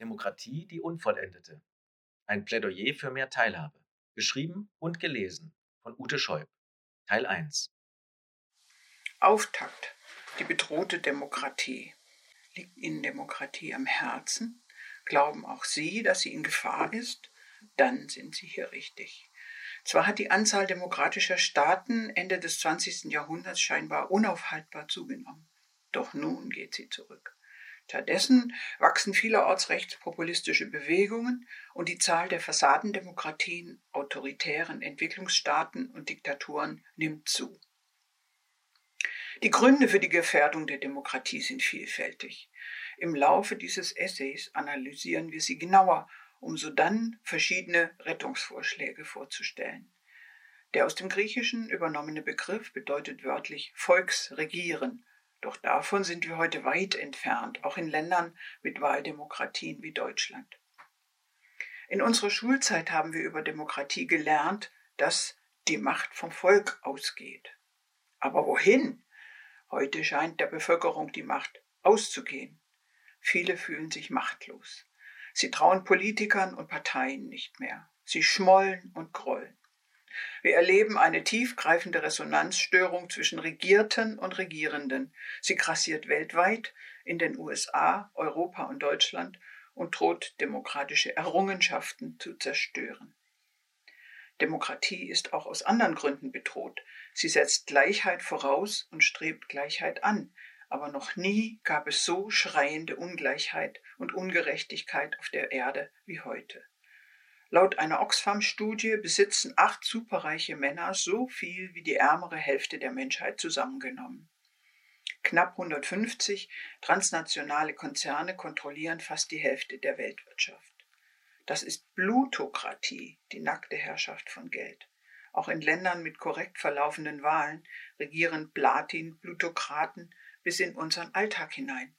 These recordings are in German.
Demokratie die Unvollendete. Ein Plädoyer für mehr Teilhabe. Geschrieben und gelesen von Ute Scheub. Teil 1. Auftakt. Die bedrohte Demokratie. Liegt Ihnen Demokratie am Herzen? Glauben auch Sie, dass sie in Gefahr ist? Dann sind Sie hier richtig. Zwar hat die Anzahl demokratischer Staaten Ende des 20. Jahrhunderts scheinbar unaufhaltbar zugenommen, doch nun geht sie zurück. Stattdessen wachsen vielerorts rechtspopulistische Bewegungen und die Zahl der Fassadendemokratien, autoritären Entwicklungsstaaten und Diktaturen nimmt zu. Die Gründe für die Gefährdung der Demokratie sind vielfältig. Im Laufe dieses Essays analysieren wir sie genauer, um so dann verschiedene Rettungsvorschläge vorzustellen. Der aus dem Griechischen übernommene Begriff bedeutet wörtlich Volksregieren doch davon sind wir heute weit entfernt, auch in Ländern mit Wahldemokratien wie Deutschland. In unserer Schulzeit haben wir über Demokratie gelernt, dass die Macht vom Volk ausgeht. Aber wohin? Heute scheint der Bevölkerung die Macht auszugehen. Viele fühlen sich machtlos. Sie trauen Politikern und Parteien nicht mehr. Sie schmollen und grollen. Wir erleben eine tiefgreifende Resonanzstörung zwischen Regierten und Regierenden. Sie grassiert weltweit, in den USA, Europa und Deutschland und droht demokratische Errungenschaften zu zerstören. Demokratie ist auch aus anderen Gründen bedroht. Sie setzt Gleichheit voraus und strebt Gleichheit an, aber noch nie gab es so schreiende Ungleichheit und Ungerechtigkeit auf der Erde wie heute. Laut einer Oxfam-Studie besitzen acht superreiche Männer so viel wie die ärmere Hälfte der Menschheit zusammengenommen. Knapp 150 transnationale Konzerne kontrollieren fast die Hälfte der Weltwirtschaft. Das ist Plutokratie, die nackte Herrschaft von Geld. Auch in Ländern mit korrekt verlaufenden Wahlen regieren Platin-Plutokraten bis in unseren Alltag hinein.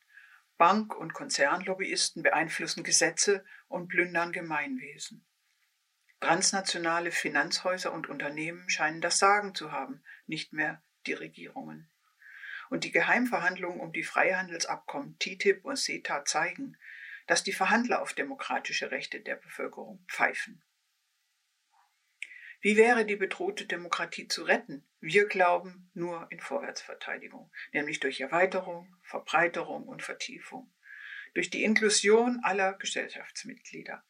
Bank- und Konzernlobbyisten beeinflussen Gesetze und plündern Gemeinwesen. Transnationale Finanzhäuser und Unternehmen scheinen das Sagen zu haben, nicht mehr die Regierungen. Und die Geheimverhandlungen um die Freihandelsabkommen TTIP und CETA zeigen, dass die Verhandler auf demokratische Rechte der Bevölkerung pfeifen. Wie wäre die bedrohte Demokratie zu retten? Wir glauben nur in Vorwärtsverteidigung, nämlich durch Erweiterung, Verbreiterung und Vertiefung, durch die Inklusion aller Gesellschaftsmitglieder,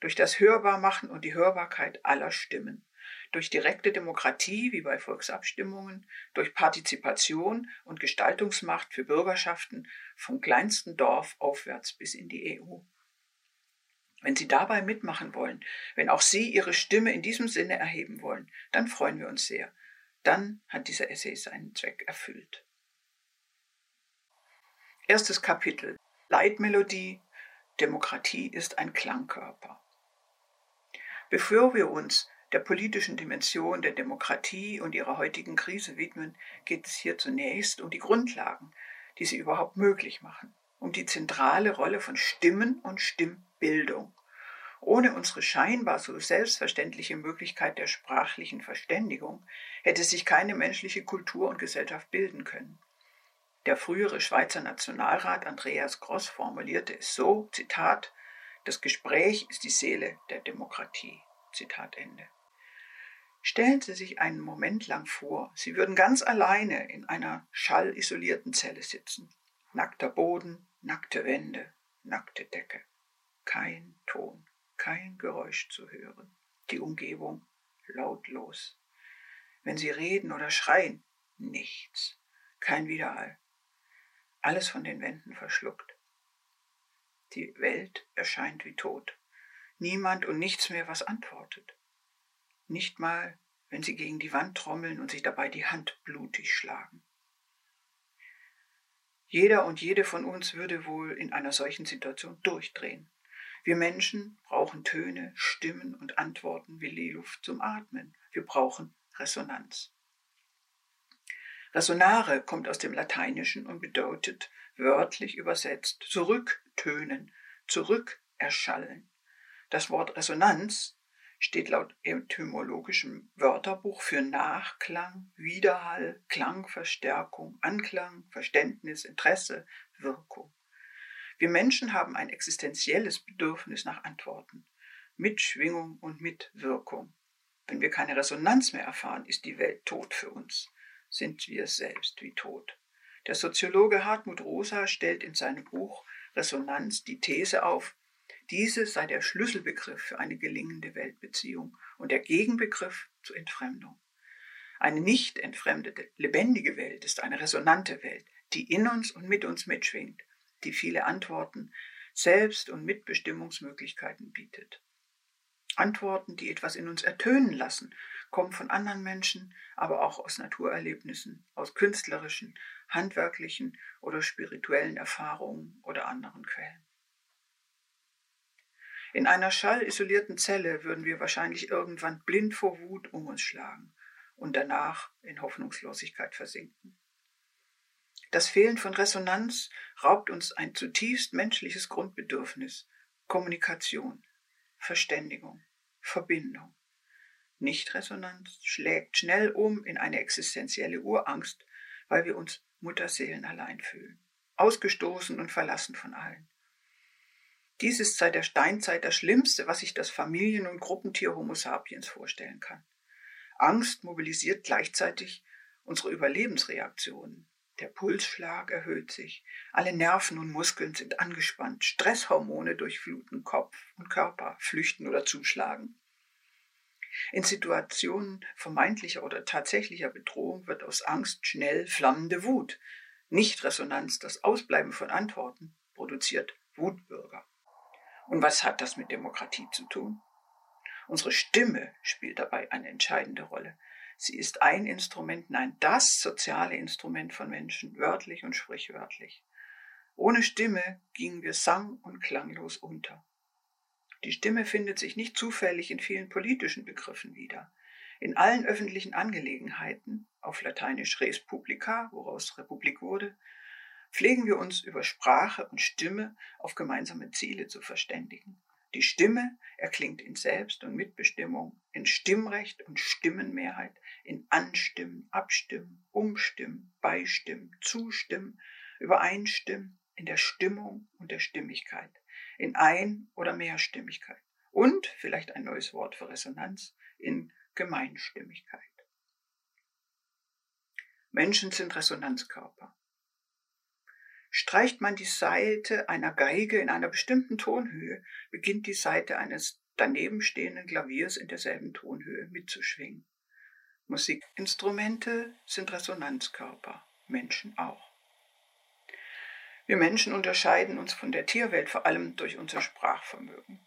durch das Hörbarmachen und die Hörbarkeit aller Stimmen, durch direkte Demokratie wie bei Volksabstimmungen, durch Partizipation und Gestaltungsmacht für Bürgerschaften vom kleinsten Dorf aufwärts bis in die EU. Wenn Sie dabei mitmachen wollen, wenn auch Sie Ihre Stimme in diesem Sinne erheben wollen, dann freuen wir uns sehr. Dann hat dieser Essay seinen Zweck erfüllt. Erstes Kapitel Leitmelodie Demokratie ist ein Klangkörper. Bevor wir uns der politischen Dimension der Demokratie und ihrer heutigen Krise widmen, geht es hier zunächst um die Grundlagen, die sie überhaupt möglich machen, um die zentrale Rolle von Stimmen und Stimmbildung. Ohne unsere scheinbar so selbstverständliche Möglichkeit der sprachlichen Verständigung hätte sich keine menschliche Kultur und Gesellschaft bilden können. Der frühere Schweizer Nationalrat Andreas Gross formulierte es so, Zitat, das Gespräch ist die Seele der Demokratie. Zitat Ende. Stellen Sie sich einen Moment lang vor, Sie würden ganz alleine in einer schallisolierten Zelle sitzen. Nackter Boden, nackte Wände, nackte Decke. Kein Ton, kein Geräusch zu hören. Die Umgebung lautlos. Wenn Sie reden oder schreien, nichts. Kein Widerhall. Alles von den Wänden verschluckt. Die Welt erscheint wie tot. Niemand und nichts mehr, was antwortet. Nicht mal, wenn sie gegen die Wand trommeln und sich dabei die Hand blutig schlagen. Jeder und jede von uns würde wohl in einer solchen Situation durchdrehen. Wir Menschen brauchen Töne, Stimmen und Antworten wie die Luft zum Atmen. Wir brauchen Resonanz. Resonare kommt aus dem Lateinischen und bedeutet wörtlich übersetzt zurücktönen, zurückerschallen. Das Wort Resonanz steht laut etymologischem Wörterbuch für Nachklang, Widerhall, Klangverstärkung, Anklang, Verständnis, Interesse, Wirkung. Wir Menschen haben ein existenzielles Bedürfnis nach Antworten, mit Schwingung und mit Wirkung. Wenn wir keine Resonanz mehr erfahren, ist die Welt tot für uns, sind wir selbst wie tot. Der Soziologe Hartmut Rosa stellt in seinem Buch Resonanz die These auf, diese sei der Schlüsselbegriff für eine gelingende Weltbeziehung und der Gegenbegriff zur Entfremdung. Eine nicht entfremdete, lebendige Welt ist eine resonante Welt, die in uns und mit uns mitschwingt, die viele Antworten, Selbst- und Mitbestimmungsmöglichkeiten bietet. Antworten, die etwas in uns ertönen lassen, kommen von anderen Menschen, aber auch aus Naturerlebnissen, aus künstlerischen, handwerklichen oder spirituellen Erfahrungen oder anderen Quellen. In einer schallisolierten Zelle würden wir wahrscheinlich irgendwann blind vor Wut um uns schlagen und danach in Hoffnungslosigkeit versinken. Das Fehlen von Resonanz raubt uns ein zutiefst menschliches Grundbedürfnis, Kommunikation, Verständigung, Verbindung. Nichtresonanz schlägt schnell um in eine existenzielle Urangst, weil wir uns Mutterseelen allein fühlen, ausgestoßen und verlassen von allen. Dies ist seit der Steinzeit das Schlimmste, was sich das Familien- und Gruppentier Homo sapiens vorstellen kann. Angst mobilisiert gleichzeitig unsere Überlebensreaktionen. Der Pulsschlag erhöht sich, alle Nerven und Muskeln sind angespannt, Stresshormone durchfluten Kopf und Körper, flüchten oder zuschlagen. In Situationen vermeintlicher oder tatsächlicher Bedrohung wird aus Angst schnell flammende Wut. Nicht-Resonanz, das Ausbleiben von Antworten, produziert Wutbürger. Und was hat das mit Demokratie zu tun? Unsere Stimme spielt dabei eine entscheidende Rolle. Sie ist ein Instrument, nein, das soziale Instrument von Menschen, wörtlich und sprichwörtlich. Ohne Stimme gingen wir sang- und klanglos unter. Die Stimme findet sich nicht zufällig in vielen politischen Begriffen wieder. In allen öffentlichen Angelegenheiten, auf Lateinisch res publica, woraus Republik wurde, pflegen wir uns über Sprache und Stimme auf gemeinsame Ziele zu verständigen. Die Stimme erklingt in Selbst- und Mitbestimmung, in Stimmrecht und Stimmenmehrheit, in Anstimmen, Abstimmen, Umstimmen, Beistimmen, Zustimmen, Übereinstimmen, in der Stimmung und der Stimmigkeit in Ein- oder Mehrstimmigkeit und vielleicht ein neues Wort für Resonanz in Gemeinstimmigkeit. Menschen sind Resonanzkörper. Streicht man die Saite einer Geige in einer bestimmten Tonhöhe, beginnt die Saite eines daneben stehenden Klaviers in derselben Tonhöhe mitzuschwingen. Musikinstrumente sind Resonanzkörper, Menschen auch. Wir Menschen unterscheiden uns von der Tierwelt vor allem durch unser Sprachvermögen.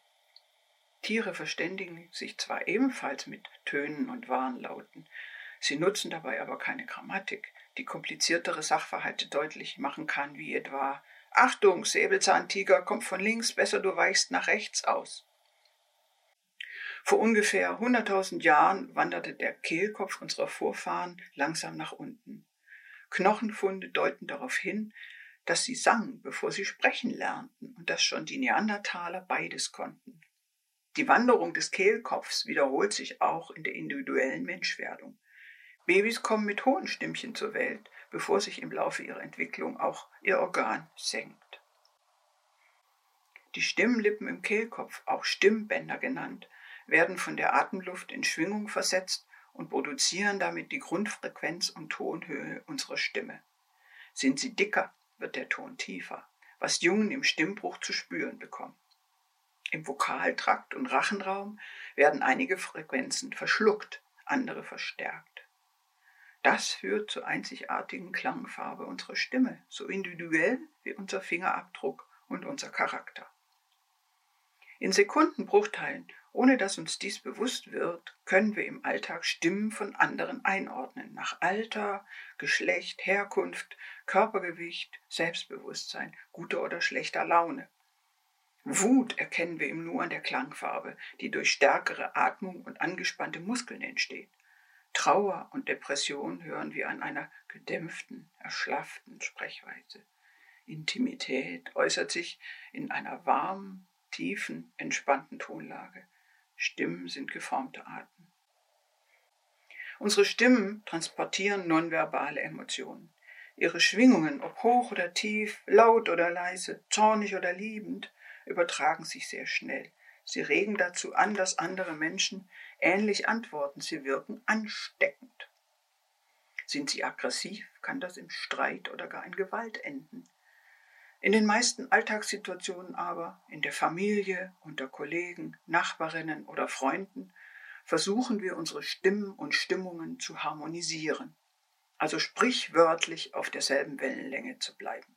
Tiere verständigen sich zwar ebenfalls mit Tönen und Warnlauten, sie nutzen dabei aber keine Grammatik, die kompliziertere Sachverhalte deutlich machen kann, wie etwa Achtung, Säbelzahntiger kommt von links, besser du weichst nach rechts aus. Vor ungefähr 100.000 Jahren wanderte der Kehlkopf unserer Vorfahren langsam nach unten. Knochenfunde deuten darauf hin, dass sie sangen, bevor sie sprechen lernten und dass schon die Neandertaler beides konnten. Die Wanderung des Kehlkopfs wiederholt sich auch in der individuellen Menschwerdung. Babys kommen mit hohen Stimmchen zur Welt, bevor sich im Laufe ihrer Entwicklung auch ihr Organ senkt. Die Stimmlippen im Kehlkopf, auch Stimmbänder genannt, werden von der Atemluft in Schwingung versetzt und produzieren damit die Grundfrequenz und Tonhöhe unserer Stimme. Sind sie dicker, wird der Ton tiefer, was Jungen im Stimmbruch zu spüren bekommen. Im Vokaltrakt und Rachenraum werden einige Frequenzen verschluckt, andere verstärkt. Das führt zur einzigartigen Klangfarbe unserer Stimme, so individuell wie unser Fingerabdruck und unser Charakter. In Sekundenbruchteilen ohne dass uns dies bewusst wird, können wir im Alltag Stimmen von anderen einordnen, nach Alter, Geschlecht, Herkunft, Körpergewicht, Selbstbewusstsein, guter oder schlechter Laune. Wut erkennen wir im Nu an der Klangfarbe, die durch stärkere Atmung und angespannte Muskeln entsteht. Trauer und Depression hören wir an einer gedämpften, erschlafften Sprechweise. Intimität äußert sich in einer warmen, tiefen, entspannten Tonlage. Stimmen sind geformte Arten. Unsere Stimmen transportieren nonverbale Emotionen. Ihre Schwingungen, ob hoch oder tief, laut oder leise, zornig oder liebend, übertragen sich sehr schnell. Sie regen dazu an, dass andere Menschen ähnlich antworten. Sie wirken ansteckend. Sind sie aggressiv, kann das im Streit oder gar in Gewalt enden. In den meisten Alltagssituationen aber, in der Familie, unter Kollegen, Nachbarinnen oder Freunden, versuchen wir unsere Stimmen und Stimmungen zu harmonisieren, also sprichwörtlich auf derselben Wellenlänge zu bleiben.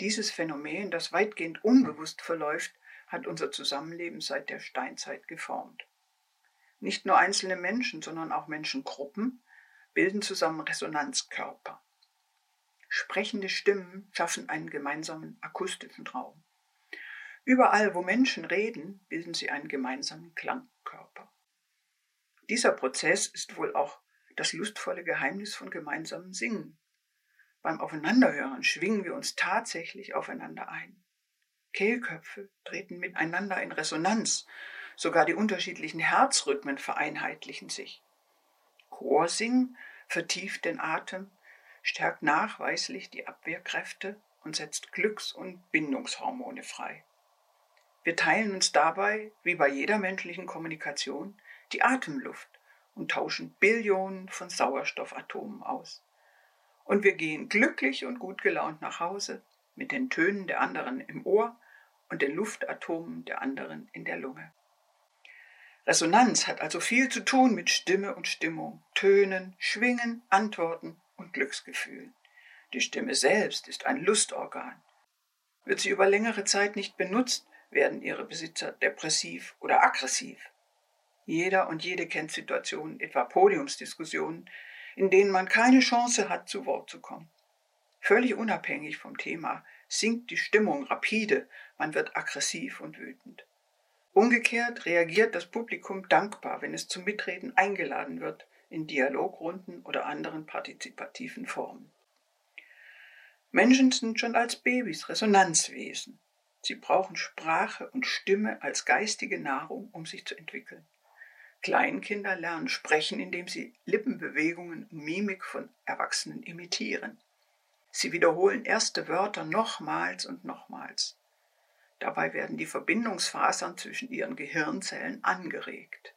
Dieses Phänomen, das weitgehend unbewusst verläuft, hat unser Zusammenleben seit der Steinzeit geformt. Nicht nur einzelne Menschen, sondern auch Menschengruppen bilden zusammen Resonanzkörper. Sprechende Stimmen schaffen einen gemeinsamen akustischen Raum. Überall, wo Menschen reden, bilden sie einen gemeinsamen Klangkörper. Dieser Prozess ist wohl auch das lustvolle Geheimnis von gemeinsamem Singen. Beim Aufeinanderhören schwingen wir uns tatsächlich aufeinander ein. Kehlköpfe treten miteinander in Resonanz, sogar die unterschiedlichen Herzrhythmen vereinheitlichen sich. Chorsingen vertieft den Atem, stärkt nachweislich die Abwehrkräfte und setzt Glücks- und Bindungshormone frei. Wir teilen uns dabei, wie bei jeder menschlichen Kommunikation, die Atemluft und tauschen Billionen von Sauerstoffatomen aus. Und wir gehen glücklich und gut gelaunt nach Hause mit den Tönen der anderen im Ohr und den Luftatomen der anderen in der Lunge. Resonanz hat also viel zu tun mit Stimme und Stimmung, Tönen, Schwingen, Antworten und Glücksgefühlen. Die Stimme selbst ist ein Lustorgan. Wird sie über längere Zeit nicht benutzt, werden ihre Besitzer depressiv oder aggressiv. Jeder und jede kennt Situationen, etwa Podiumsdiskussionen, in denen man keine Chance hat, zu Wort zu kommen. Völlig unabhängig vom Thema sinkt die Stimmung rapide, man wird aggressiv und wütend. Umgekehrt reagiert das Publikum dankbar, wenn es zum Mitreden eingeladen wird, in Dialogrunden oder anderen partizipativen Formen. Menschen sind schon als Babys Resonanzwesen. Sie brauchen Sprache und Stimme als geistige Nahrung, um sich zu entwickeln. Kleinkinder lernen sprechen, indem sie Lippenbewegungen und Mimik von Erwachsenen imitieren. Sie wiederholen erste Wörter nochmals und nochmals. Dabei werden die Verbindungsfasern zwischen ihren Gehirnzellen angeregt.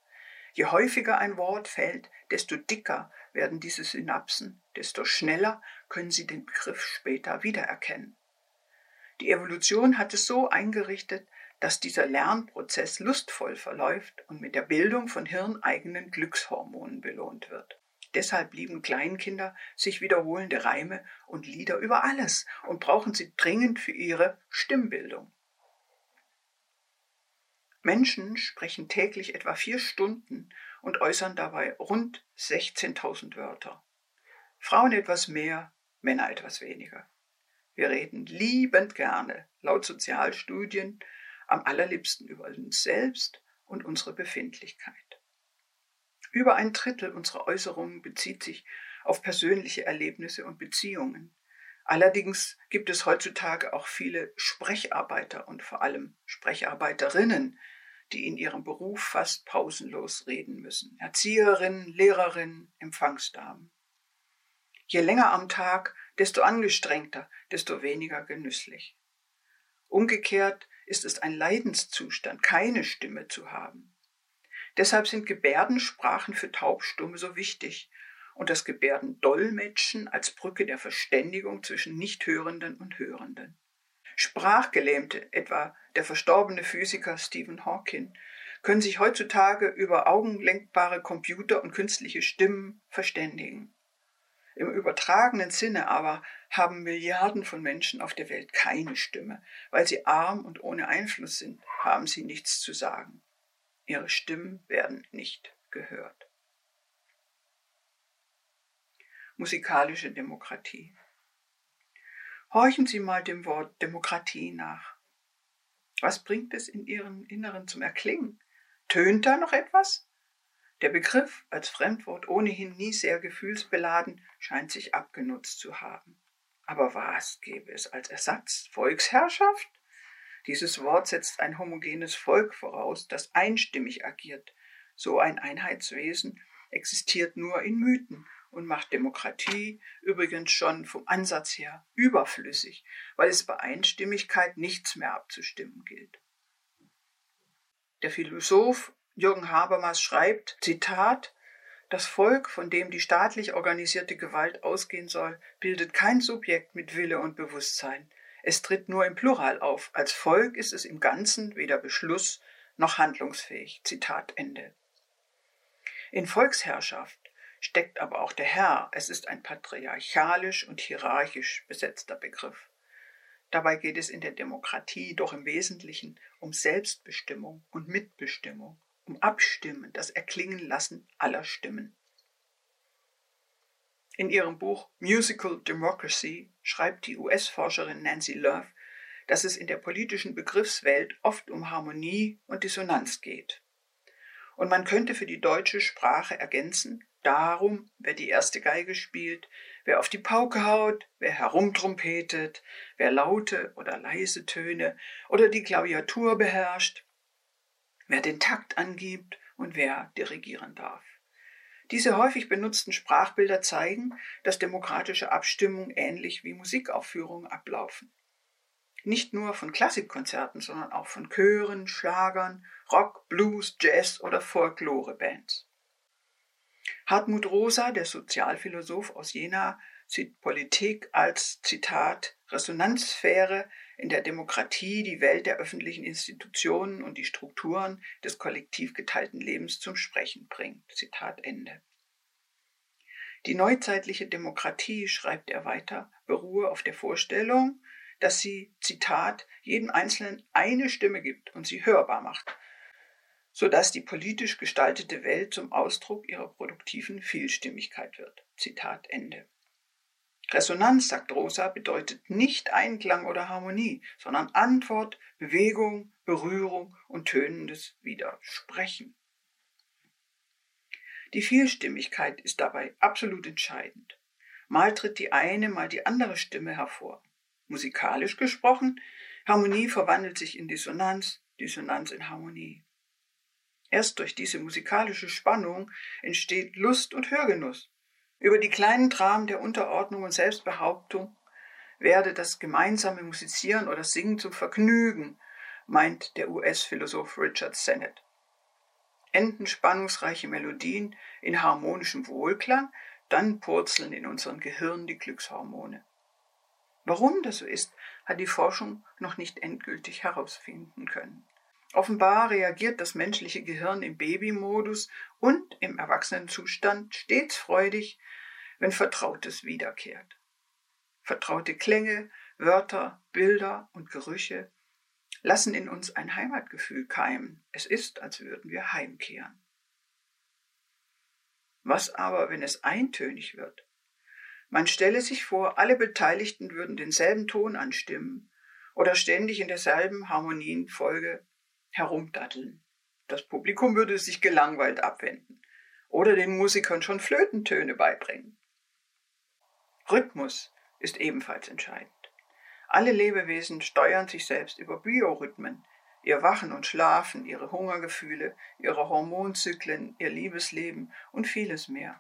Je häufiger ein Wort fällt, desto dicker werden diese Synapsen, desto schneller können sie den Begriff später wiedererkennen. Die Evolution hat es so eingerichtet, dass dieser Lernprozess lustvoll verläuft und mit der Bildung von hirneigenen Glückshormonen belohnt wird. Deshalb lieben Kleinkinder sich wiederholende Reime und Lieder über alles und brauchen sie dringend für ihre Stimmbildung. Menschen sprechen täglich etwa vier Stunden und äußern dabei rund 16.000 Wörter. Frauen etwas mehr, Männer etwas weniger. Wir reden liebend gerne, laut Sozialstudien, am allerliebsten über uns selbst und unsere Befindlichkeit. Über ein Drittel unserer Äußerungen bezieht sich auf persönliche Erlebnisse und Beziehungen. Allerdings gibt es heutzutage auch viele Sprecharbeiter und vor allem Sprecharbeiterinnen, die in ihrem Beruf fast pausenlos reden müssen. Erzieherinnen, Lehrerinnen, Empfangsdamen. Je länger am Tag, desto angestrengter, desto weniger genüsslich. Umgekehrt ist es ein Leidenszustand, keine Stimme zu haben. Deshalb sind Gebärdensprachen für Taubstumme so wichtig und das Gebärdendolmetschen als Brücke der Verständigung zwischen Nichthörenden und Hörenden. Sprachgelähmte, etwa der verstorbene Physiker Stephen Hawking, können sich heutzutage über augenlenkbare Computer und künstliche Stimmen verständigen. Im übertragenen Sinne aber haben Milliarden von Menschen auf der Welt keine Stimme. Weil sie arm und ohne Einfluss sind, haben sie nichts zu sagen. Ihre Stimmen werden nicht gehört. Musikalische Demokratie. Horchen Sie mal dem Wort Demokratie nach. Was bringt es in Ihrem Inneren zum Erklingen? Tönt da noch etwas? Der Begriff als Fremdwort ohnehin nie sehr gefühlsbeladen scheint sich abgenutzt zu haben. Aber was gäbe es als Ersatz? Volksherrschaft? Dieses Wort setzt ein homogenes Volk voraus, das einstimmig agiert. So ein Einheitswesen existiert nur in Mythen und macht Demokratie übrigens schon vom Ansatz her überflüssig, weil es bei Einstimmigkeit nichts mehr abzustimmen gilt. Der Philosoph Jürgen Habermas schreibt, Zitat, das Volk, von dem die staatlich organisierte Gewalt ausgehen soll, bildet kein Subjekt mit Wille und Bewusstsein. Es tritt nur im Plural auf. Als Volk ist es im Ganzen weder Beschluss noch handlungsfähig. Zitat Ende. In Volksherrschaft steckt aber auch der Herr. Es ist ein patriarchalisch und hierarchisch besetzter Begriff. Dabei geht es in der Demokratie doch im Wesentlichen um Selbstbestimmung und Mitbestimmung, um Abstimmen, das Erklingen lassen aller Stimmen. In ihrem Buch Musical Democracy schreibt die US-Forscherin Nancy Love, dass es in der politischen Begriffswelt oft um Harmonie und Dissonanz geht. Und man könnte für die deutsche Sprache ergänzen, darum, wer die erste Geige spielt, wer auf die Pauke haut, wer herumtrompetet, wer laute oder leise Töne oder die Klaviatur beherrscht, wer den Takt angibt und wer dirigieren darf. Diese häufig benutzten Sprachbilder zeigen, dass demokratische Abstimmungen ähnlich wie Musikaufführungen ablaufen. Nicht nur von Klassikkonzerten, sondern auch von Chören, Schlagern, Rock, Blues, Jazz oder Folklore-Bands. Hartmut Rosa, der Sozialphilosoph aus Jena, sieht Politik als Zitat Resonanzsphäre, in der Demokratie die Welt der öffentlichen Institutionen und die Strukturen des kollektiv geteilten Lebens zum Sprechen bringt. Zitat Ende. Die neuzeitliche Demokratie, schreibt er weiter, beruhe auf der Vorstellung, dass sie, Zitat, jedem Einzelnen eine Stimme gibt und sie hörbar macht, sodass die politisch gestaltete Welt zum Ausdruck ihrer produktiven Vielstimmigkeit wird. Zitat Ende. Resonanz, sagt Rosa, bedeutet nicht Einklang oder Harmonie, sondern Antwort, Bewegung, Berührung und tönendes Widersprechen. Die Vielstimmigkeit ist dabei absolut entscheidend. Mal tritt die eine, mal die andere Stimme hervor. Musikalisch gesprochen, Harmonie verwandelt sich in Dissonanz, Dissonanz in Harmonie. Erst durch diese musikalische Spannung entsteht Lust und Hörgenuss. Über die kleinen Dramen der Unterordnung und Selbstbehauptung werde das gemeinsame Musizieren oder Singen zum Vergnügen, meint der US-Philosoph Richard Sennett. Enden spannungsreiche Melodien in harmonischem Wohlklang, dann purzeln in unserem Gehirn die Glückshormone. Warum das so ist, hat die Forschung noch nicht endgültig herausfinden können. Offenbar reagiert das menschliche Gehirn im Babymodus und im Erwachsenenzustand stets freudig, wenn Vertrautes wiederkehrt. Vertraute Klänge, Wörter, Bilder und Gerüche lassen in uns ein Heimatgefühl keimen. Es ist, als würden wir heimkehren. Was aber, wenn es eintönig wird? Man stelle sich vor, alle Beteiligten würden denselben Ton anstimmen oder ständig in derselben Harmonienfolge herumdatteln. Das Publikum würde sich gelangweilt abwenden oder den Musikern schon Flötentöne beibringen. Rhythmus ist ebenfalls entscheidend. Alle Lebewesen steuern sich selbst über Biorhythmen, ihr Wachen und Schlafen, ihre Hungergefühle, ihre Hormonzyklen, ihr Liebesleben und vieles mehr.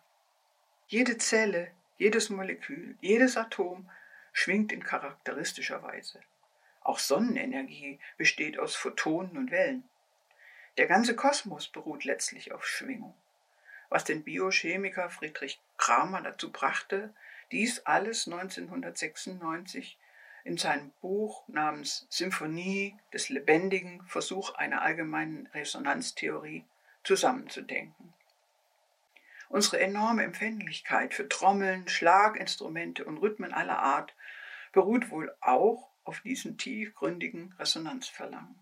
Jede Zelle, jedes Molekül, jedes Atom schwingt in charakteristischer Weise. Auch Sonnenenergie besteht aus Photonen und Wellen. Der ganze Kosmos beruht letztlich auf Schwingung. Was den Biochemiker Friedrich Kramer dazu brachte, dies alles 1996 in seinem Buch namens Symphonie des Lebendigen Versuch einer allgemeinen Resonanztheorie zusammenzudenken. Unsere enorme Empfänglichkeit für Trommeln, Schlaginstrumente und Rhythmen aller Art beruht wohl auch auf diesen tiefgründigen Resonanzverlangen.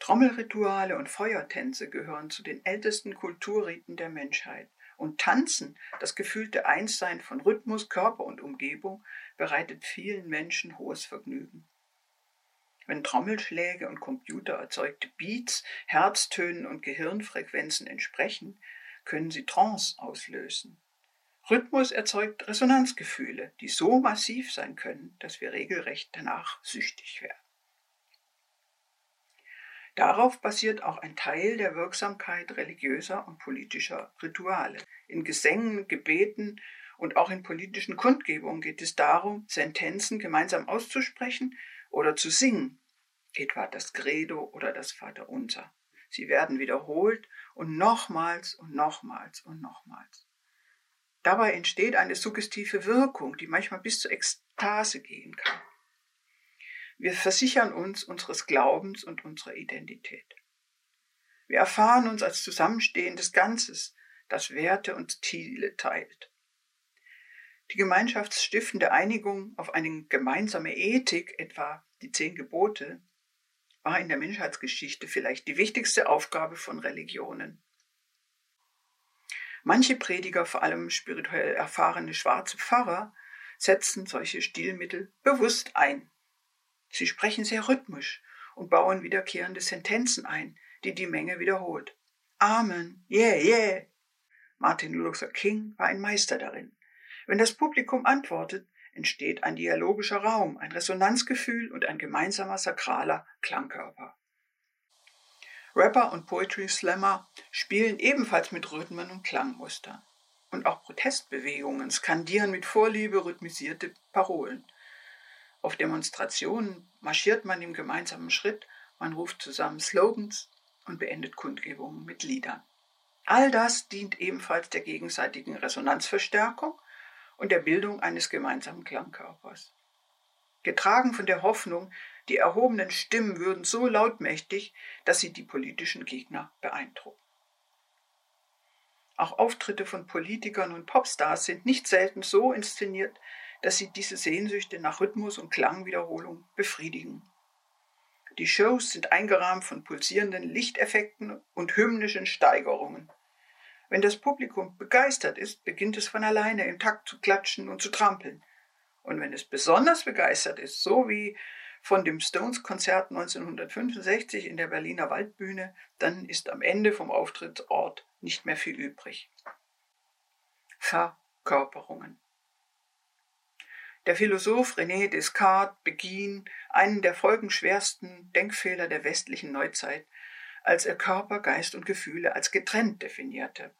Trommelrituale und Feuertänze gehören zu den ältesten Kulturriten der Menschheit. Und Tanzen, das gefühlte Einssein von Rhythmus, Körper und Umgebung, bereitet vielen Menschen hohes Vergnügen. Wenn Trommelschläge und computererzeugte Beats Herztönen und Gehirnfrequenzen entsprechen, können sie Trance auslösen. Rhythmus erzeugt Resonanzgefühle, die so massiv sein können, dass wir regelrecht danach süchtig werden. Darauf basiert auch ein Teil der Wirksamkeit religiöser und politischer Rituale. In Gesängen, Gebeten Und auch in politischen Kundgebungen geht es darum, Sentenzen gemeinsam auszusprechen oder zu singen, etwa das Credo oder das Vaterunser. Sie werden wiederholt und nochmals und nochmals und nochmals. Dabei entsteht eine suggestive Wirkung, die manchmal bis zur Ekstase gehen kann. Wir versichern uns unseres Glaubens und unserer Identität. Wir erfahren uns als zusammenstehendes Ganzes, das Werte und Ziele teilt. Die gemeinschaftsstiftende Einigung auf eine gemeinsame Ethik, etwa die zehn Gebote, war in der Menschheitsgeschichte vielleicht die wichtigste Aufgabe von Religionen. Manche Prediger, vor allem spirituell erfahrene schwarze Pfarrer, setzen solche Stilmittel bewusst ein. Sie sprechen sehr rhythmisch und bauen wiederkehrende Sentenzen ein, die die Menge wiederholt. Amen, yeah, yeah. Martin Luther King war ein Meister darin. Wenn das Publikum antwortet, entsteht ein dialogischer Raum, ein Resonanzgefühl und ein gemeinsamer sakraler Klangkörper. Rapper und Poetry Slammer spielen ebenfalls mit Rhythmen und Klangmustern. Und auch Protestbewegungen skandieren mit Vorliebe rhythmisierte Parolen. Auf Demonstrationen marschiert man im gemeinsamen Schritt, man ruft zusammen Slogans und beendet Kundgebungen mit Liedern. All das dient ebenfalls der gegenseitigen Resonanzverstärkung und der Bildung eines gemeinsamen Klangkörpers. Getragen von der Hoffnung, die erhobenen Stimmen würden so lautmächtig, dass sie die politischen Gegner beeindrucken. Auch Auftritte von Politikern und Popstars sind nicht selten so inszeniert, dass sie diese Sehnsüchte nach Rhythmus und Klangwiederholung befriedigen. Die Shows sind eingerahmt von pulsierenden Lichteffekten und hymnischen Steigerungen. Wenn das Publikum begeistert ist, beginnt es von alleine im Takt zu klatschen und zu trampeln. Und wenn es besonders begeistert ist, so wie von dem Stones-Konzert 1965 in der Berliner Waldbühne, dann ist am Ende vom Auftrittsort nicht mehr viel übrig. Verkörperungen. Der Philosoph René Descartes beging einen der folgenschwersten Denkfehler der westlichen Neuzeit, als er Körper, Geist und Gefühle als getrennt definierte.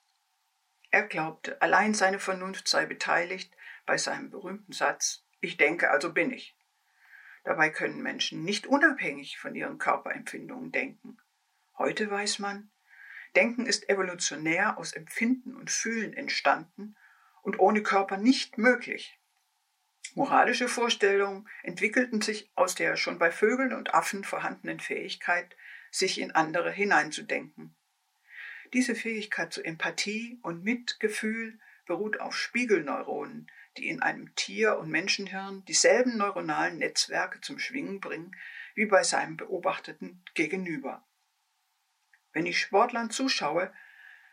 Er glaubte, allein seine Vernunft sei beteiligt bei seinem berühmten Satz Ich denke, also bin ich. Dabei können Menschen nicht unabhängig von ihren Körperempfindungen denken. Heute weiß man, Denken ist evolutionär aus Empfinden und Fühlen entstanden und ohne Körper nicht möglich. Moralische Vorstellungen entwickelten sich aus der schon bei Vögeln und Affen vorhandenen Fähigkeit, sich in andere hineinzudenken. Diese Fähigkeit zur Empathie und Mitgefühl beruht auf Spiegelneuronen, die in einem Tier- und Menschenhirn dieselben neuronalen Netzwerke zum Schwingen bringen wie bei seinem beobachteten Gegenüber. Wenn ich Sportlern zuschaue,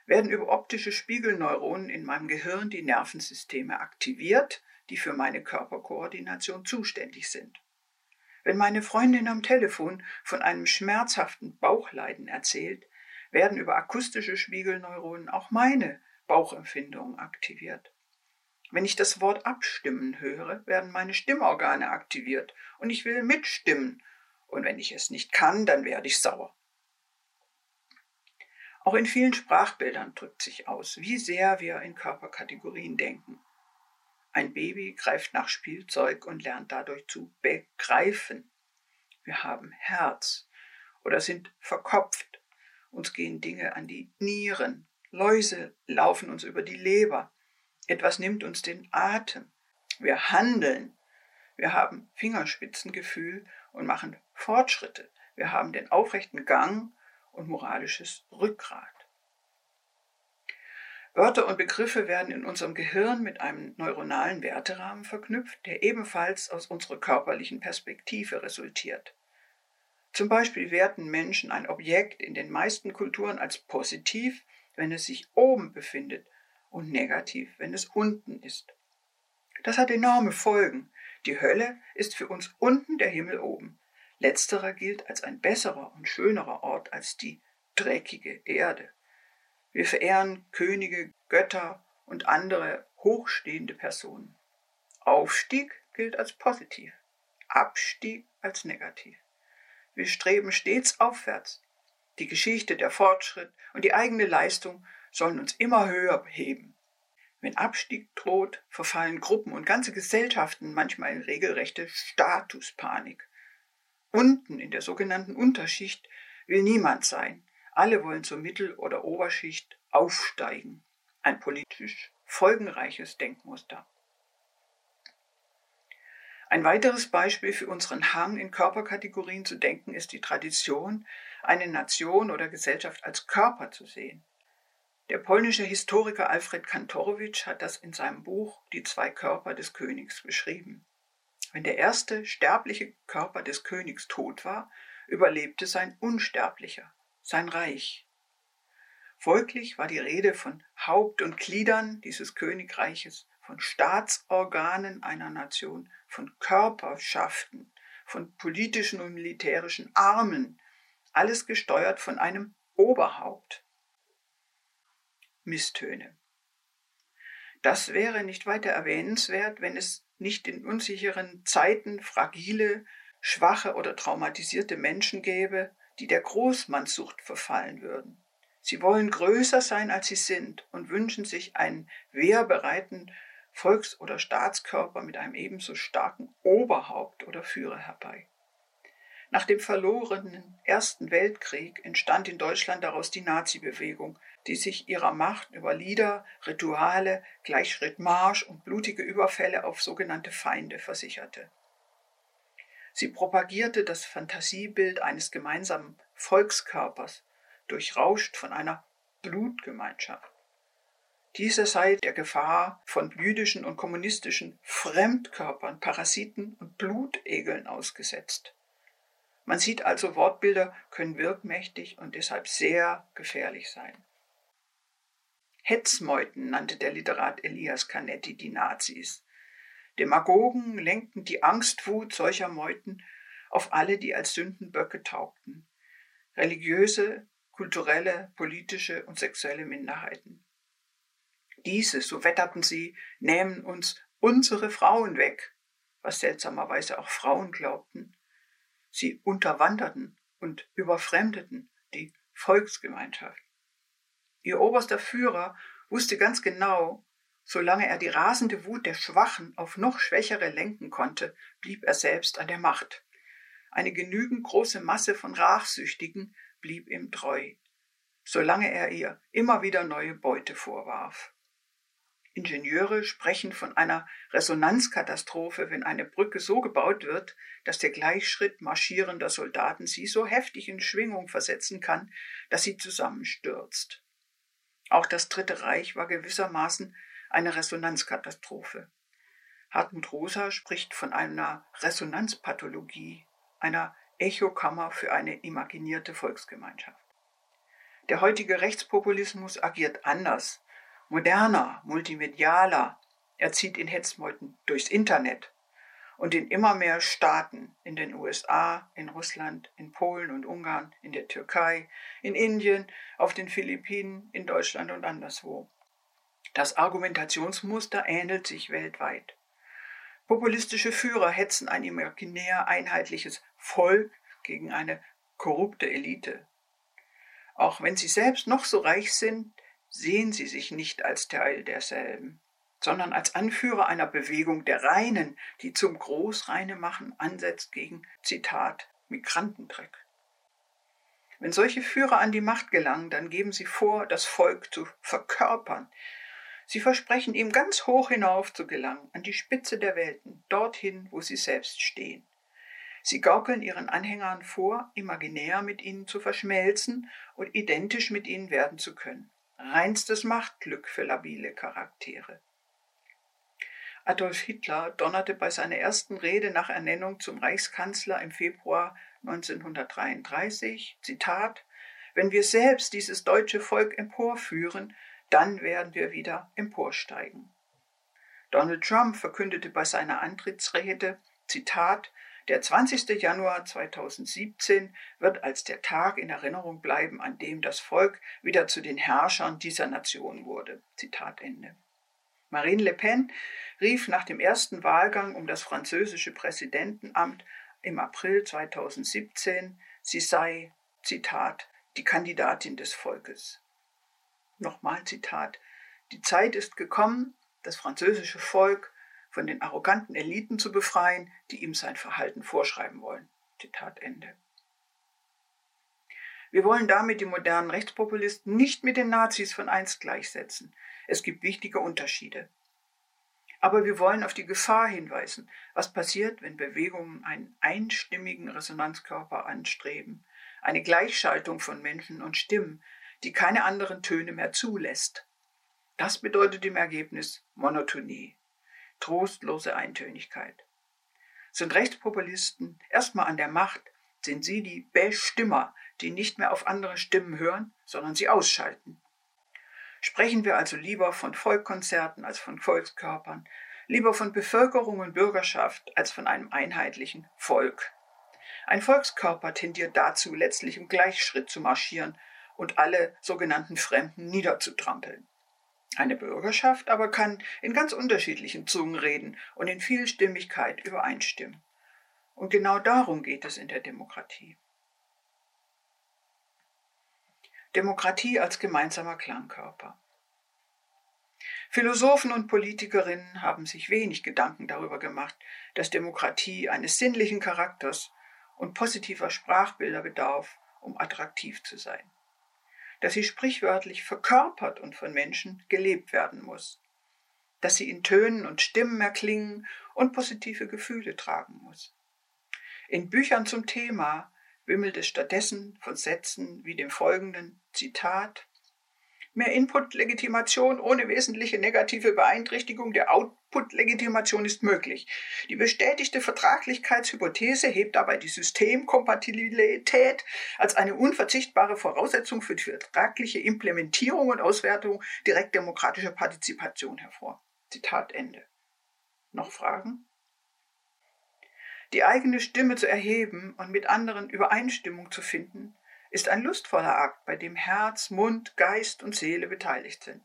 werden über optische Spiegelneuronen in meinem Gehirn die Nervensysteme aktiviert, die für meine Körperkoordination zuständig sind. Wenn meine Freundin am Telefon von einem schmerzhaften Bauchleiden erzählt, werden über akustische Spiegelneuronen auch meine Bauchempfindungen aktiviert. Wenn ich das Wort abstimmen höre, werden meine Stimmorgane aktiviert und ich will mitstimmen. Und wenn ich es nicht kann, dann werde ich sauer. Auch in vielen Sprachbildern drückt sich aus, wie sehr wir in Körperkategorien denken. Ein Baby greift nach Spielzeug und lernt dadurch zu begreifen. Wir haben Herz oder sind verkopft uns gehen Dinge an die Nieren. Läuse laufen uns über die Leber. Etwas nimmt uns den Atem. Wir handeln. Wir haben Fingerspitzengefühl und machen Fortschritte. Wir haben den aufrechten Gang und moralisches Rückgrat. Wörter und Begriffe werden in unserem Gehirn mit einem neuronalen Werterahmen verknüpft, der ebenfalls aus unserer körperlichen Perspektive resultiert. Zum Beispiel werten Menschen ein Objekt in den meisten Kulturen als positiv, wenn es sich oben befindet und negativ, wenn es unten ist. Das hat enorme Folgen. Die Hölle ist für uns unten der Himmel oben. Letzterer gilt als ein besserer und schönerer Ort als die dreckige Erde. Wir verehren Könige, Götter und andere hochstehende Personen. Aufstieg gilt als positiv, Abstieg als negativ. Wir streben stets aufwärts. Die Geschichte, der Fortschritt und die eigene Leistung sollen uns immer höher heben. Wenn Abstieg droht, verfallen Gruppen und ganze Gesellschaften manchmal in regelrechte Statuspanik. Unten in der sogenannten Unterschicht will niemand sein. Alle wollen zur Mittel- oder Oberschicht aufsteigen. Ein politisch folgenreiches Denkmuster. Ein weiteres Beispiel für unseren Hang, in Körperkategorien zu denken, ist die Tradition, eine Nation oder Gesellschaft als Körper zu sehen. Der polnische Historiker Alfred Kantorowicz hat das in seinem Buch Die zwei Körper des Königs beschrieben. Wenn der erste sterbliche Körper des Königs tot war, überlebte sein unsterblicher, sein Reich. Folglich war die Rede von Haupt und Gliedern dieses Königreiches, von Staatsorganen einer Nation, von Körperschaften, von politischen und militärischen Armen, alles gesteuert von einem Oberhaupt. Misstöne. Das wäre nicht weiter erwähnenswert, wenn es nicht in unsicheren Zeiten fragile, schwache oder traumatisierte Menschen gäbe, die der Großmannssucht verfallen würden. Sie wollen größer sein, als sie sind und wünschen sich einen wehrbereiten Volks- oder Staatskörper mit einem ebenso starken Oberhaupt oder Führer herbei. Nach dem verlorenen Ersten Weltkrieg entstand in Deutschland daraus die Nazi-Bewegung, die sich ihrer Macht über Lieder, Rituale, Gleichschrittmarsch und blutige Überfälle auf sogenannte Feinde versicherte. Sie propagierte das Fantasiebild eines gemeinsamen Volkskörpers, durchrauscht von einer Blutgemeinschaft. Dieser sei der Gefahr von jüdischen und kommunistischen Fremdkörpern, Parasiten und Blutegeln ausgesetzt. Man sieht also, Wortbilder können wirkmächtig und deshalb sehr gefährlich sein. Hetzmeuten nannte der Literat Elias Canetti die Nazis. Demagogen lenkten die Angstwut solcher Meuten auf alle, die als Sündenböcke taugten. Religiöse, kulturelle, politische und sexuelle Minderheiten. Diese, so wetterten sie, nähmen uns unsere Frauen weg, was seltsamerweise auch Frauen glaubten. Sie unterwanderten und überfremdeten die Volksgemeinschaft. Ihr oberster Führer wusste ganz genau, solange er die rasende Wut der Schwachen auf noch Schwächere lenken konnte, blieb er selbst an der Macht. Eine genügend große Masse von Rachsüchtigen blieb ihm treu, solange er ihr immer wieder neue Beute vorwarf. Ingenieure sprechen von einer Resonanzkatastrophe, wenn eine Brücke so gebaut wird, dass der Gleichschritt marschierender Soldaten sie so heftig in Schwingung versetzen kann, dass sie zusammenstürzt. Auch das Dritte Reich war gewissermaßen eine Resonanzkatastrophe. Hartmut Rosa spricht von einer Resonanzpathologie, einer Echokammer für eine imaginierte Volksgemeinschaft. Der heutige Rechtspopulismus agiert anders moderner, multimedialer. Er zieht in Hetzmeuten durchs Internet und in immer mehr Staaten, in den USA, in Russland, in Polen und Ungarn, in der Türkei, in Indien, auf den Philippinen, in Deutschland und anderswo. Das Argumentationsmuster ähnelt sich weltweit. Populistische Führer hetzen ein imaginär einheitliches Volk gegen eine korrupte Elite. Auch wenn sie selbst noch so reich sind, sehen sie sich nicht als Teil derselben, sondern als Anführer einer Bewegung der Reinen, die zum Großreinemachen ansetzt gegen, Zitat, Migrantendreck. Wenn solche Führer an die Macht gelangen, dann geben sie vor, das Volk zu verkörpern. Sie versprechen ihm ganz hoch hinauf zu gelangen, an die Spitze der Welten, dorthin, wo sie selbst stehen. Sie gaukeln ihren Anhängern vor, imaginär mit ihnen zu verschmelzen und identisch mit ihnen werden zu können reinstes Machtglück für labile Charaktere. Adolf Hitler donnerte bei seiner ersten Rede nach Ernennung zum Reichskanzler im Februar 1933, Zitat, wenn wir selbst dieses deutsche Volk emporführen, dann werden wir wieder emporsteigen. Donald Trump verkündete bei seiner Antrittsrede, Zitat, der 20. Januar 2017 wird als der Tag in Erinnerung bleiben, an dem das Volk wieder zu den Herrschern dieser Nation wurde. Zitat Ende. Marine Le Pen rief nach dem ersten Wahlgang um das französische Präsidentenamt im April 2017, sie sei, Zitat, die Kandidatin des Volkes. Nochmal Zitat, Die Zeit ist gekommen, das französische Volk von den arroganten Eliten zu befreien, die ihm sein Verhalten vorschreiben wollen. Zitat Ende. Wir wollen damit die modernen Rechtspopulisten nicht mit den Nazis von einst gleichsetzen. Es gibt wichtige Unterschiede. Aber wir wollen auf die Gefahr hinweisen, was passiert, wenn Bewegungen einen einstimmigen Resonanzkörper anstreben, eine Gleichschaltung von Menschen und Stimmen, die keine anderen Töne mehr zulässt. Das bedeutet im Ergebnis Monotonie, trostlose Eintönigkeit. Sind Rechtspopulisten erstmal an der Macht, sind sie die Bestimmer, die nicht mehr auf andere Stimmen hören, sondern sie ausschalten. Sprechen wir also lieber von Volkkonzerten als von Volkskörpern, lieber von Bevölkerung und Bürgerschaft als von einem einheitlichen Volk. Ein Volkskörper tendiert dazu, letztlich im Gleichschritt zu marschieren und alle sogenannten Fremden niederzutrampeln. Eine Bürgerschaft aber kann in ganz unterschiedlichen Zungen reden und in Vielstimmigkeit übereinstimmen. Und genau darum geht es in der Demokratie. Demokratie als gemeinsamer Klangkörper. Philosophen und Politikerinnen haben sich wenig Gedanken darüber gemacht, dass Demokratie eines sinnlichen Charakters und positiver Sprachbilder bedarf, um attraktiv zu sein. Dass sie sprichwörtlich verkörpert und von Menschen gelebt werden muss. Dass sie in Tönen und Stimmen erklingen und positive Gefühle tragen muss. In Büchern zum Thema wimmelt es stattdessen von Sätzen wie dem folgenden Zitat Mehr Input-Legitimation ohne wesentliche negative Beeinträchtigung der Output-Legitimation ist möglich. Die bestätigte Vertraglichkeitshypothese hebt dabei die Systemkompatibilität als eine unverzichtbare Voraussetzung für die vertragliche Implementierung und Auswertung direkt demokratischer Partizipation hervor. Zitat Ende. Noch Fragen? Die eigene Stimme zu erheben und mit anderen Übereinstimmung zu finden, ist ein lustvoller Akt, bei dem Herz, Mund, Geist und Seele beteiligt sind.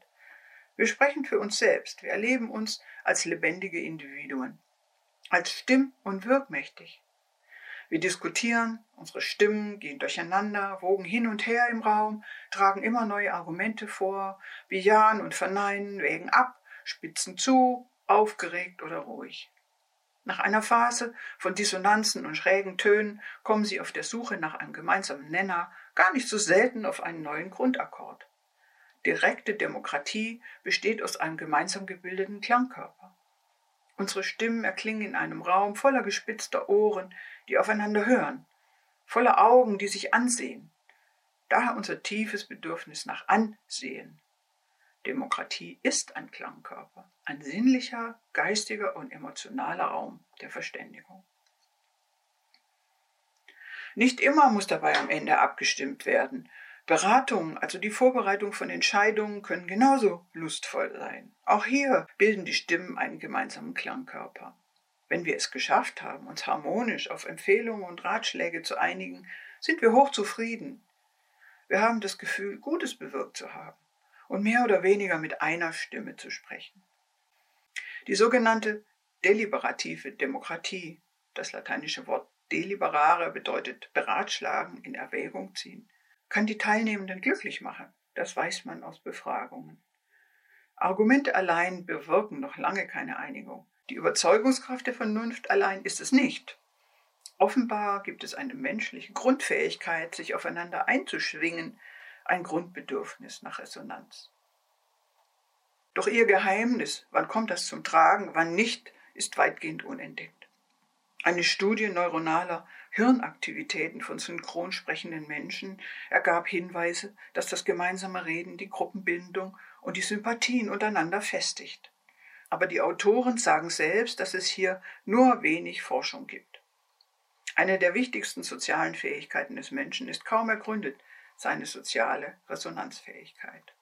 Wir sprechen für uns selbst, wir erleben uns als lebendige Individuen, als stimm- und wirkmächtig. Wir diskutieren, unsere Stimmen gehen durcheinander, wogen hin und her im Raum, tragen immer neue Argumente vor, bejahen und verneinen, wägen ab, spitzen zu, aufgeregt oder ruhig. Nach einer Phase von Dissonanzen und schrägen Tönen kommen sie auf der Suche nach einem gemeinsamen Nenner gar nicht so selten auf einen neuen Grundakkord. Direkte Demokratie besteht aus einem gemeinsam gebildeten Klangkörper. Unsere Stimmen erklingen in einem Raum voller gespitzter Ohren, die aufeinander hören, voller Augen, die sich ansehen. Daher unser tiefes Bedürfnis nach Ansehen. Demokratie ist ein Klangkörper, ein sinnlicher, geistiger und emotionaler Raum der Verständigung. Nicht immer muss dabei am Ende abgestimmt werden. Beratungen, also die Vorbereitung von Entscheidungen, können genauso lustvoll sein. Auch hier bilden die Stimmen einen gemeinsamen Klangkörper. Wenn wir es geschafft haben, uns harmonisch auf Empfehlungen und Ratschläge zu einigen, sind wir hochzufrieden. Wir haben das Gefühl, Gutes bewirkt zu haben und mehr oder weniger mit einer Stimme zu sprechen. Die sogenannte deliberative Demokratie, das lateinische Wort deliberare bedeutet beratschlagen, in Erwägung ziehen, kann die Teilnehmenden glücklich machen. Das weiß man aus Befragungen. Argumente allein bewirken noch lange keine Einigung. Die Überzeugungskraft der Vernunft allein ist es nicht. Offenbar gibt es eine menschliche Grundfähigkeit, sich aufeinander einzuschwingen, ein Grundbedürfnis nach Resonanz. Doch ihr Geheimnis, wann kommt das zum Tragen, wann nicht, ist weitgehend unentdeckt. Eine Studie neuronaler Hirnaktivitäten von synchron sprechenden Menschen ergab Hinweise, dass das gemeinsame Reden die Gruppenbindung und die Sympathien untereinander festigt. Aber die Autoren sagen selbst, dass es hier nur wenig Forschung gibt. Eine der wichtigsten sozialen Fähigkeiten des Menschen ist kaum ergründet, seine soziale Resonanzfähigkeit.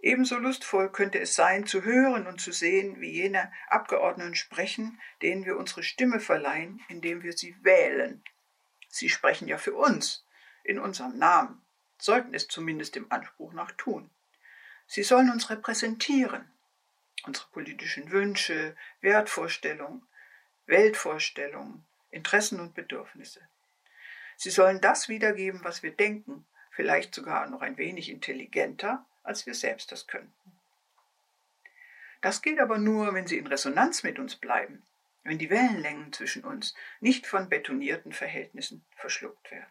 Ebenso lustvoll könnte es sein, zu hören und zu sehen, wie jene Abgeordneten sprechen, denen wir unsere Stimme verleihen, indem wir sie wählen. Sie sprechen ja für uns, in unserem Namen, sollten es zumindest im Anspruch nach tun. Sie sollen uns repräsentieren, unsere politischen Wünsche, Wertvorstellungen, Weltvorstellungen, Interessen und Bedürfnisse. Sie sollen das wiedergeben, was wir denken, vielleicht sogar noch ein wenig intelligenter, als wir selbst das könnten. Das gilt aber nur, wenn sie in Resonanz mit uns bleiben, wenn die Wellenlängen zwischen uns nicht von betonierten Verhältnissen verschluckt werden.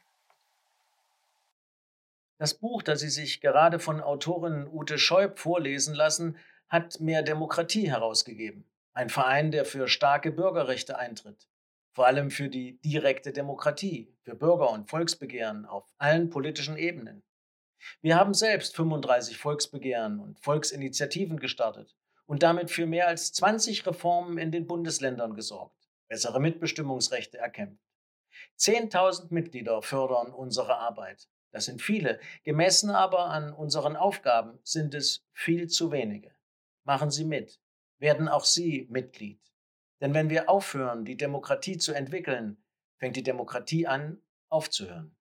Das Buch, das Sie sich gerade von Autorin Ute Scheub vorlesen lassen, hat Mehr Demokratie herausgegeben. Ein Verein, der für starke Bürgerrechte eintritt. Vor allem für die direkte Demokratie, für Bürger- und Volksbegehren auf allen politischen Ebenen. Wir haben selbst 35 Volksbegehren und Volksinitiativen gestartet und damit für mehr als 20 Reformen in den Bundesländern gesorgt, bessere Mitbestimmungsrechte erkämpft. 10.000 Mitglieder fördern unsere Arbeit. Das sind viele. Gemessen aber an unseren Aufgaben sind es viel zu wenige. Machen Sie mit. Werden auch Sie Mitglied. Denn wenn wir aufhören, die Demokratie zu entwickeln, fängt die Demokratie an, aufzuhören.